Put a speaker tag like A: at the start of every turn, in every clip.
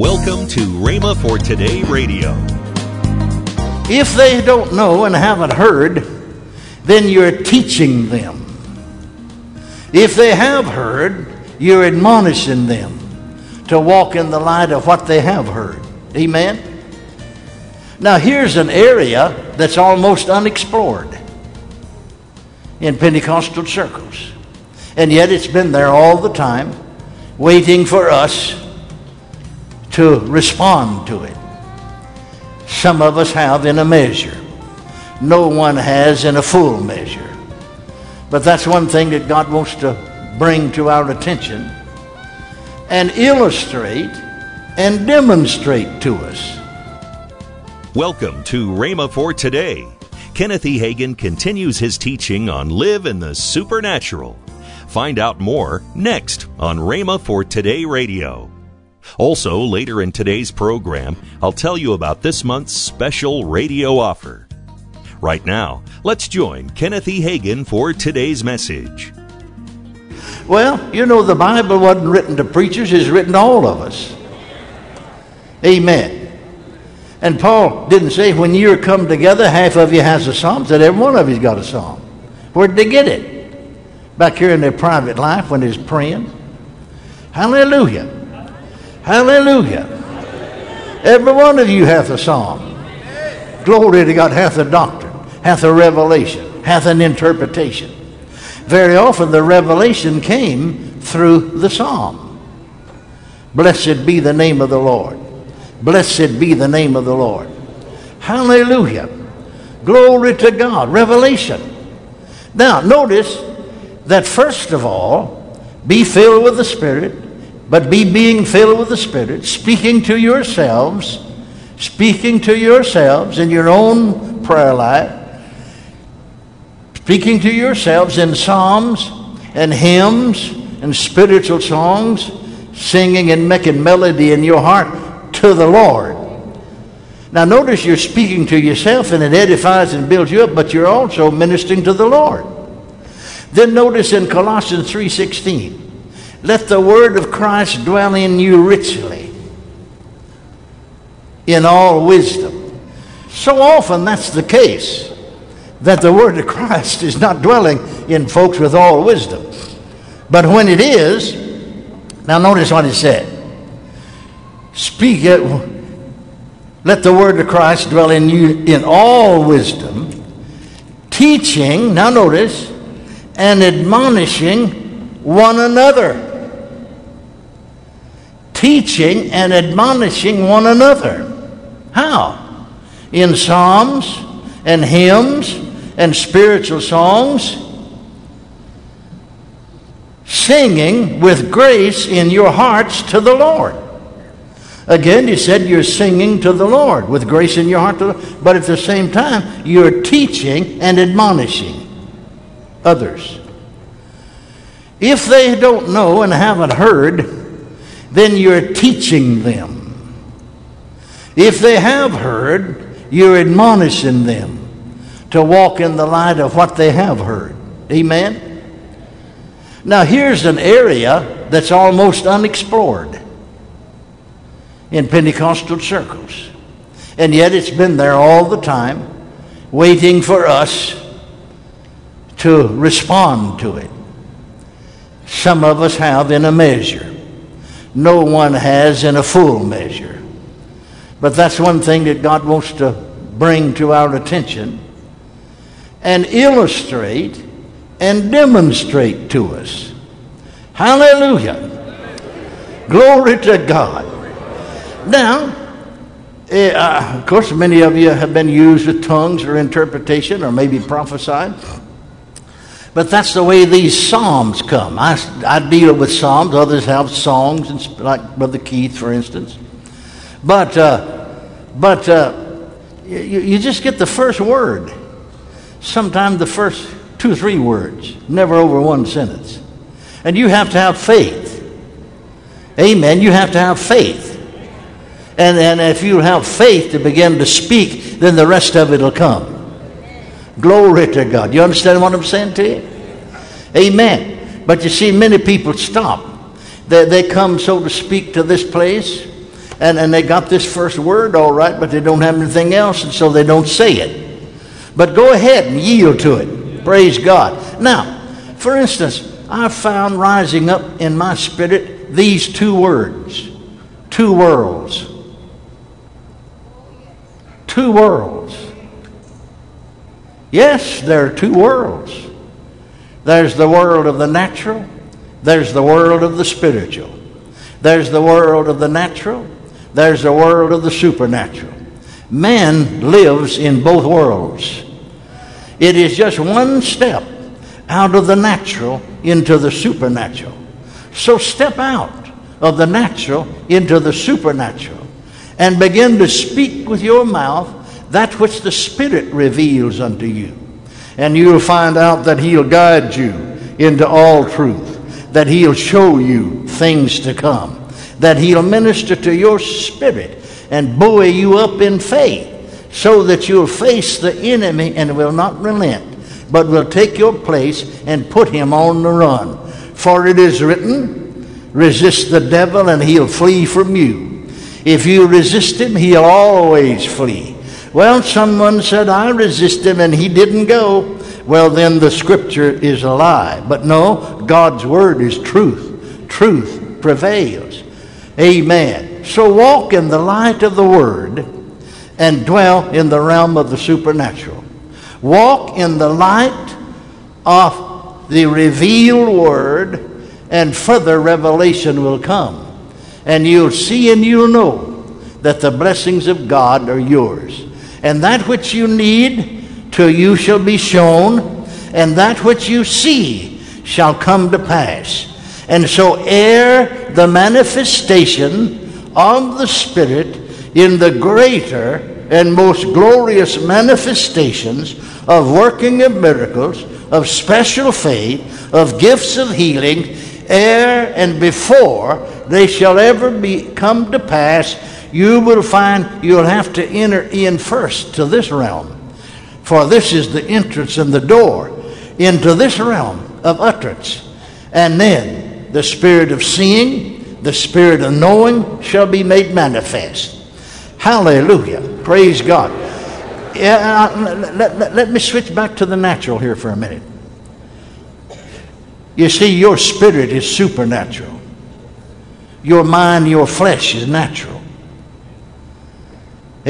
A: Welcome to Rhema for Today Radio.
B: If they don't know and haven't heard, then you're teaching them. If they have heard, you're admonishing them to walk in the light of what they have heard. Amen? Now, here's an area that's almost unexplored in Pentecostal circles. And yet it's been there all the time, waiting for us to respond to it. Some of us have in a measure. No one has in a full measure. But that's one thing that God wants to bring to our attention and illustrate and demonstrate to us.
A: Welcome to Rhema for Today. Kenneth E. Hagin continues his teaching on Live in the Supernatural. Find out more next on Rhema for Today Radio. Also, later in today's program, I'll tell you about this month's special radio offer. Right now, let's join Kenneth E. Hagin for today's message.
B: Well, you know, the Bible wasn't written to preachers, it's written to all of us. Amen. And Paul didn't say when you're come together, half of you has a psalm, said every one of you's got a psalm. Where'd they get it? Back here in their private life when they're praying. Hallelujah. Hallelujah. Every one of you hath a psalm. Glory to God, hath a doctrine, hath a revelation, hath an interpretation. Very often the revelation came through the psalm. Blessed be the name of the Lord. Blessed be the name of the Lord. Hallelujah. Glory to God. Revelation. Now, notice that first of all, be filled with the Spirit, but be being filled with the Spirit, speaking to yourselves, speaking to yourselves in your own prayer life, speaking to yourselves in psalms and hymns and spiritual songs, singing and making melody in your heart to the Lord. Now notice you're speaking to yourself and it edifies and builds you up, but you're also ministering to the Lord. Then notice in Colossians 3:16, let the word of Christ dwell in you richly in all wisdom. So often that's the case that the word of Christ is not dwelling in folks with all wisdom. But when it is, now notice what he said. Speak it, let the word of Christ dwell in you in all wisdom, teaching, now notice, and admonishing one another. Teaching and admonishing one another. How? In psalms and hymns and spiritual songs, singing with grace in your hearts to the Lord. Again, he said you're singing to the Lord with grace in your heart, but at the same time, you're teaching and admonishing others. If they don't know and haven't heard, then you're teaching them. If they have heard, you're admonishing them to walk in the light of what they have heard. Amen? Now, here's an area that's almost unexplored in Pentecostal circles. And yet it's been there all the time, waiting for us to respond to it. Some of us have in a measure, no one has in a full measure. But that's one thing that God wants to bring to our attention and illustrate and demonstrate to us. Hallelujah. Glory to God. Now, eh, uh, of course, many of you have been used with tongues or interpretation or maybe prophesied. But that's the way these psalms come. I, I deal with psalms. Others have songs, like Brother Keith, for instance. But, uh, but uh, you, you just get the first word. Sometimes the first two or three words, never over one sentence. And you have to have faith. Amen. You have to have faith. And, and if you have faith to begin to speak, then the rest of it will come. Glory to God. You understand what I'm saying to you? Amen. But you see, many people stop. They, they come, so to speak, to this place, And, and they got this first word all right, but they don't have anything else, and so they don't say it. But go ahead and yield to it. Praise God. Now, for instance, I found rising up in my spirit these two words two worlds. Two worlds. Yes, there are two worlds. There's the world of the natural, there's the world of the spiritual. There's the world of the natural, there's the world of the supernatural. Man lives in both worlds. It is just one step out of the natural into the supernatural. So step out of the natural into the supernatural and begin to speak with your mouth that which the Spirit reveals unto you. And you'll find out that He'll guide you into all truth, that He'll show you things to come, that He'll minister to your spirit and buoy you up in faith so that you'll face the enemy and will not relent, but will take your place and put him on the run. For it is written, resist the devil and he'll flee from you. If you resist him, he'll always flee. Well, someone said, I resist him and he didn't go. Well, then the scripture is a lie. But no, God's word is truth. Truth prevails. Amen. So walk in the light of the word and dwell in the realm of the supernatural. Walk in the light of the revealed word, and further revelation will come. And you'll see and you'll know that the blessings of God are yours. And that which you need to you shall be shown, and that which you see shall come to pass. And so, ere the manifestation of the Spirit in the greater and most glorious manifestations of working of miracles, of special faith, of gifts of healing, ere and before they shall ever be come to pass, you will find you'll have to enter in first to this realm. For this is the entrance and the door into this realm of utterance. And then the spirit of seeing, the spirit of knowing shall be made manifest. Hallelujah. Praise God. Yeah, uh, let, let, let me switch back to the natural here for a minute. You see, your spirit is supernatural. Your mind, your flesh is natural.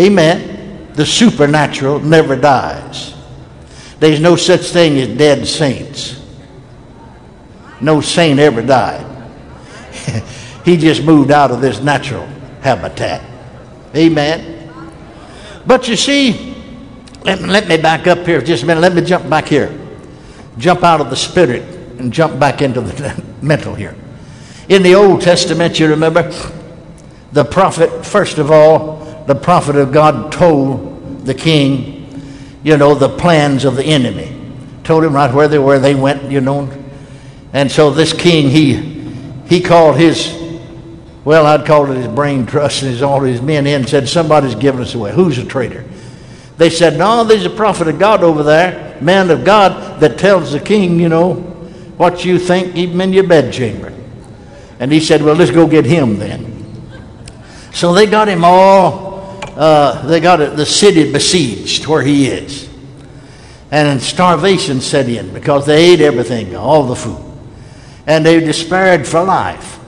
B: Amen. The supernatural never dies. There's no such thing as dead saints. No saint ever died. he just moved out of this natural habitat. Amen. But you see, let, let me back up here just a minute. Let me jump back here. Jump out of the spirit and jump back into the mental here. In the Old Testament, you remember, the prophet, first of all, the prophet of God told the king, you know, the plans of the enemy. Told him right where they were, they went, you know. And so this king, he he called his well, I'd call it his brain trust and his, all his men in and said, Somebody's giving us away. Who's a traitor? They said, No, there's a prophet of God over there, man of God, that tells the king, you know, what you think, even in your bedchamber. And he said, Well, let's go get him then. So they got him all, uh, they got the city besieged where he is. And starvation set in because they ate everything, all the food. And they despaired for life.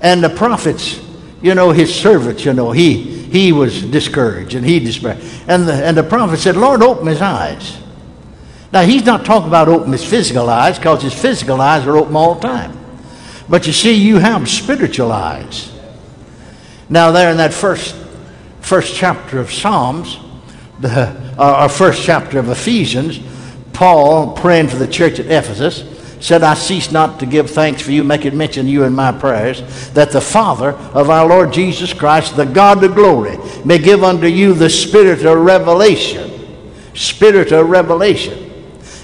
B: And the prophets, you know, his servants, you know, he, he was discouraged and he despaired. And the, and the prophet said, Lord, open his eyes. Now, he's not talking about open his physical eyes because his physical eyes are open all the time. But you see, you have spiritual eyes. Now, there in that first, first chapter of Psalms, the uh, first chapter of Ephesians, Paul praying for the church at Ephesus, said, I cease not to give thanks for you, making mention of you in my prayers, that the Father of our Lord Jesus Christ, the God of glory, may give unto you the spirit of revelation. Spirit of revelation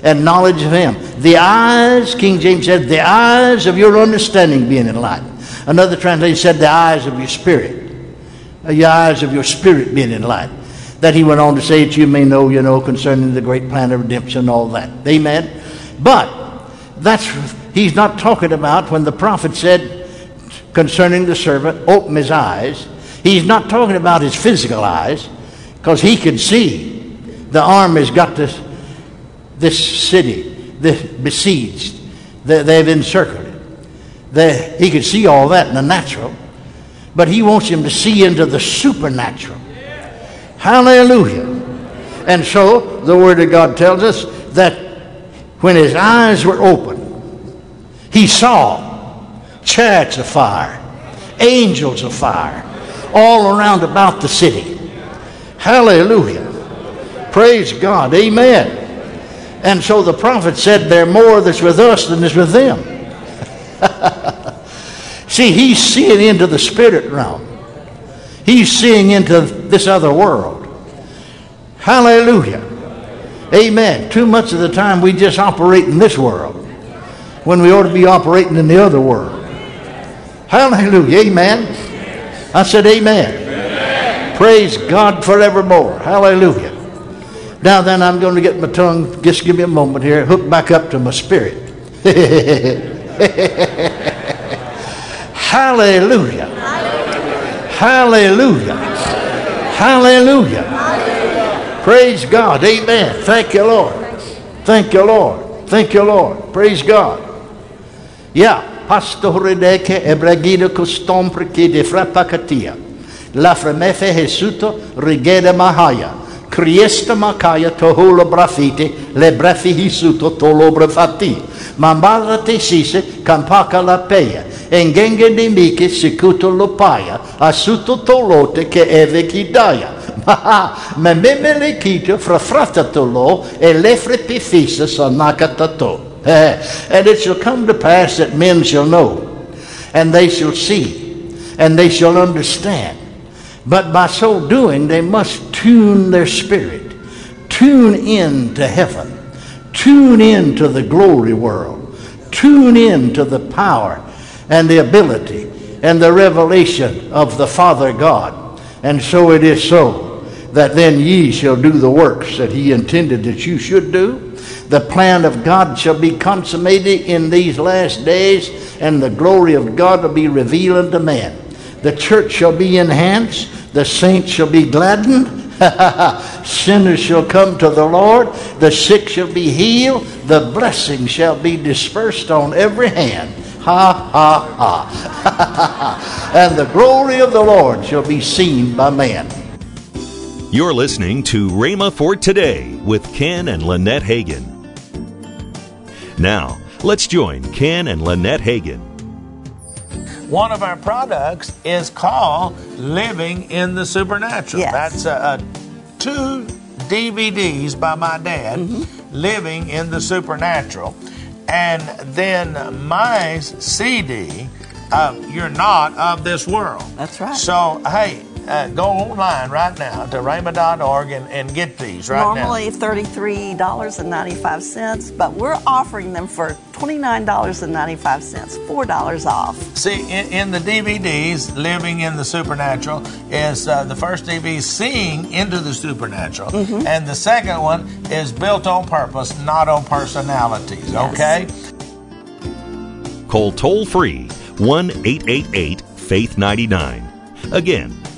B: and knowledge of him. The eyes, King James said, the eyes of your understanding being enlightened. Another translation said, the eyes of your spirit. Uh, the eyes of your spirit being enlightened. That he went on to say that you may know, you know, concerning the great plan of redemption and all that. Amen. But that's he's not talking about when the prophet said concerning the servant, open his eyes. He's not talking about his physical eyes, because he can see the army's got this, this city this besieged. They, they've encircled it. They, he could see all that in the natural, but he wants him to see into the supernatural. Hallelujah. And so the Word of God tells us that when his eyes were open, he saw chariots of fire, angels of fire, all around about the city. Hallelujah. Praise God. Amen. And so the prophet said, There more that's with us than is with them. See, he's seeing into the spirit realm, he's seeing into this other world. Hallelujah. Amen. Too much of the time we just operate in this world when we ought to be operating in the other world. Hallelujah. Amen. I said, Amen. amen. Praise God forevermore. Hallelujah. Now then, I'm going to get my tongue, just give me a moment here, hook back up to my spirit. Hallelujah. Hallelujah. Hallelujah. Praise God. Amen. Thank you, Lord. Thank you, Lord. Thank you, Lord. Praise God. Yeah. Pastore deke ebragino costompre che de frappacatia. La fremefe Jesuto rigede mahaya. Criesta makaya tohula brafite le brefi hisuto tolo brafati. Mambara te sise kampaka la peya. Engenge di mike sikuto lopaya. Asuto tolote che eve kidaya. Ma memele kito frafrata tolo e lefre pifisa sanakatato. And it shall come to pass that men shall know, and they shall see, and they shall understand but by so doing, they must tune their spirit, tune in to heaven, tune in to the glory world, tune in to the power and the ability and the revelation of the Father God. And so it is so that then ye shall do the works that he intended that you should do. The plan of God shall be consummated in these last days, and the glory of God will be revealed unto man. The church shall be enhanced, the saints shall be gladdened, sinners shall come to the Lord, the sick shall be healed, the blessing shall be dispersed on every hand. Ha, ha, ha. and the glory of the Lord shall be seen by man.
A: You're listening to Rhema for Today with Ken and Lynette Hagin. Now, let's join Ken and Lynette Hagin
C: one of our products is called Living in the Supernatural.
D: Yes.
C: That's uh, two DVDs by my dad, mm-hmm. Living in the Supernatural. And then my CD, uh, You're Not of This World.
D: That's right.
C: So, hey, uh, go online right now to rhema.org and, and get these right
D: Normally
C: now.
D: Normally $33.95, but we're offering them for $29.95, $4 off.
C: See, in, in, the DVDs, Living in the Supernatural is uh, the first DVD, Seeing into the Supernatural, mm-hmm. and the second one is Built on Purpose, Not on Personalities, yes. okay?
A: Call toll free 1 888 Faith 99. Again,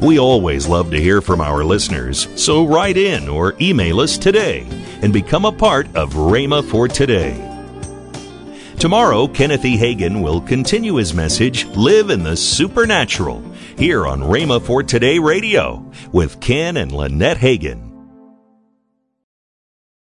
A: We always love to hear from our listeners, so write in or email us today and become a part of Rhema for Today. Tomorrow, Kenneth E. Hagin will continue his message, Live in the Supernatural, here on Rhema for Today Radio with Ken and Lynette Hagin.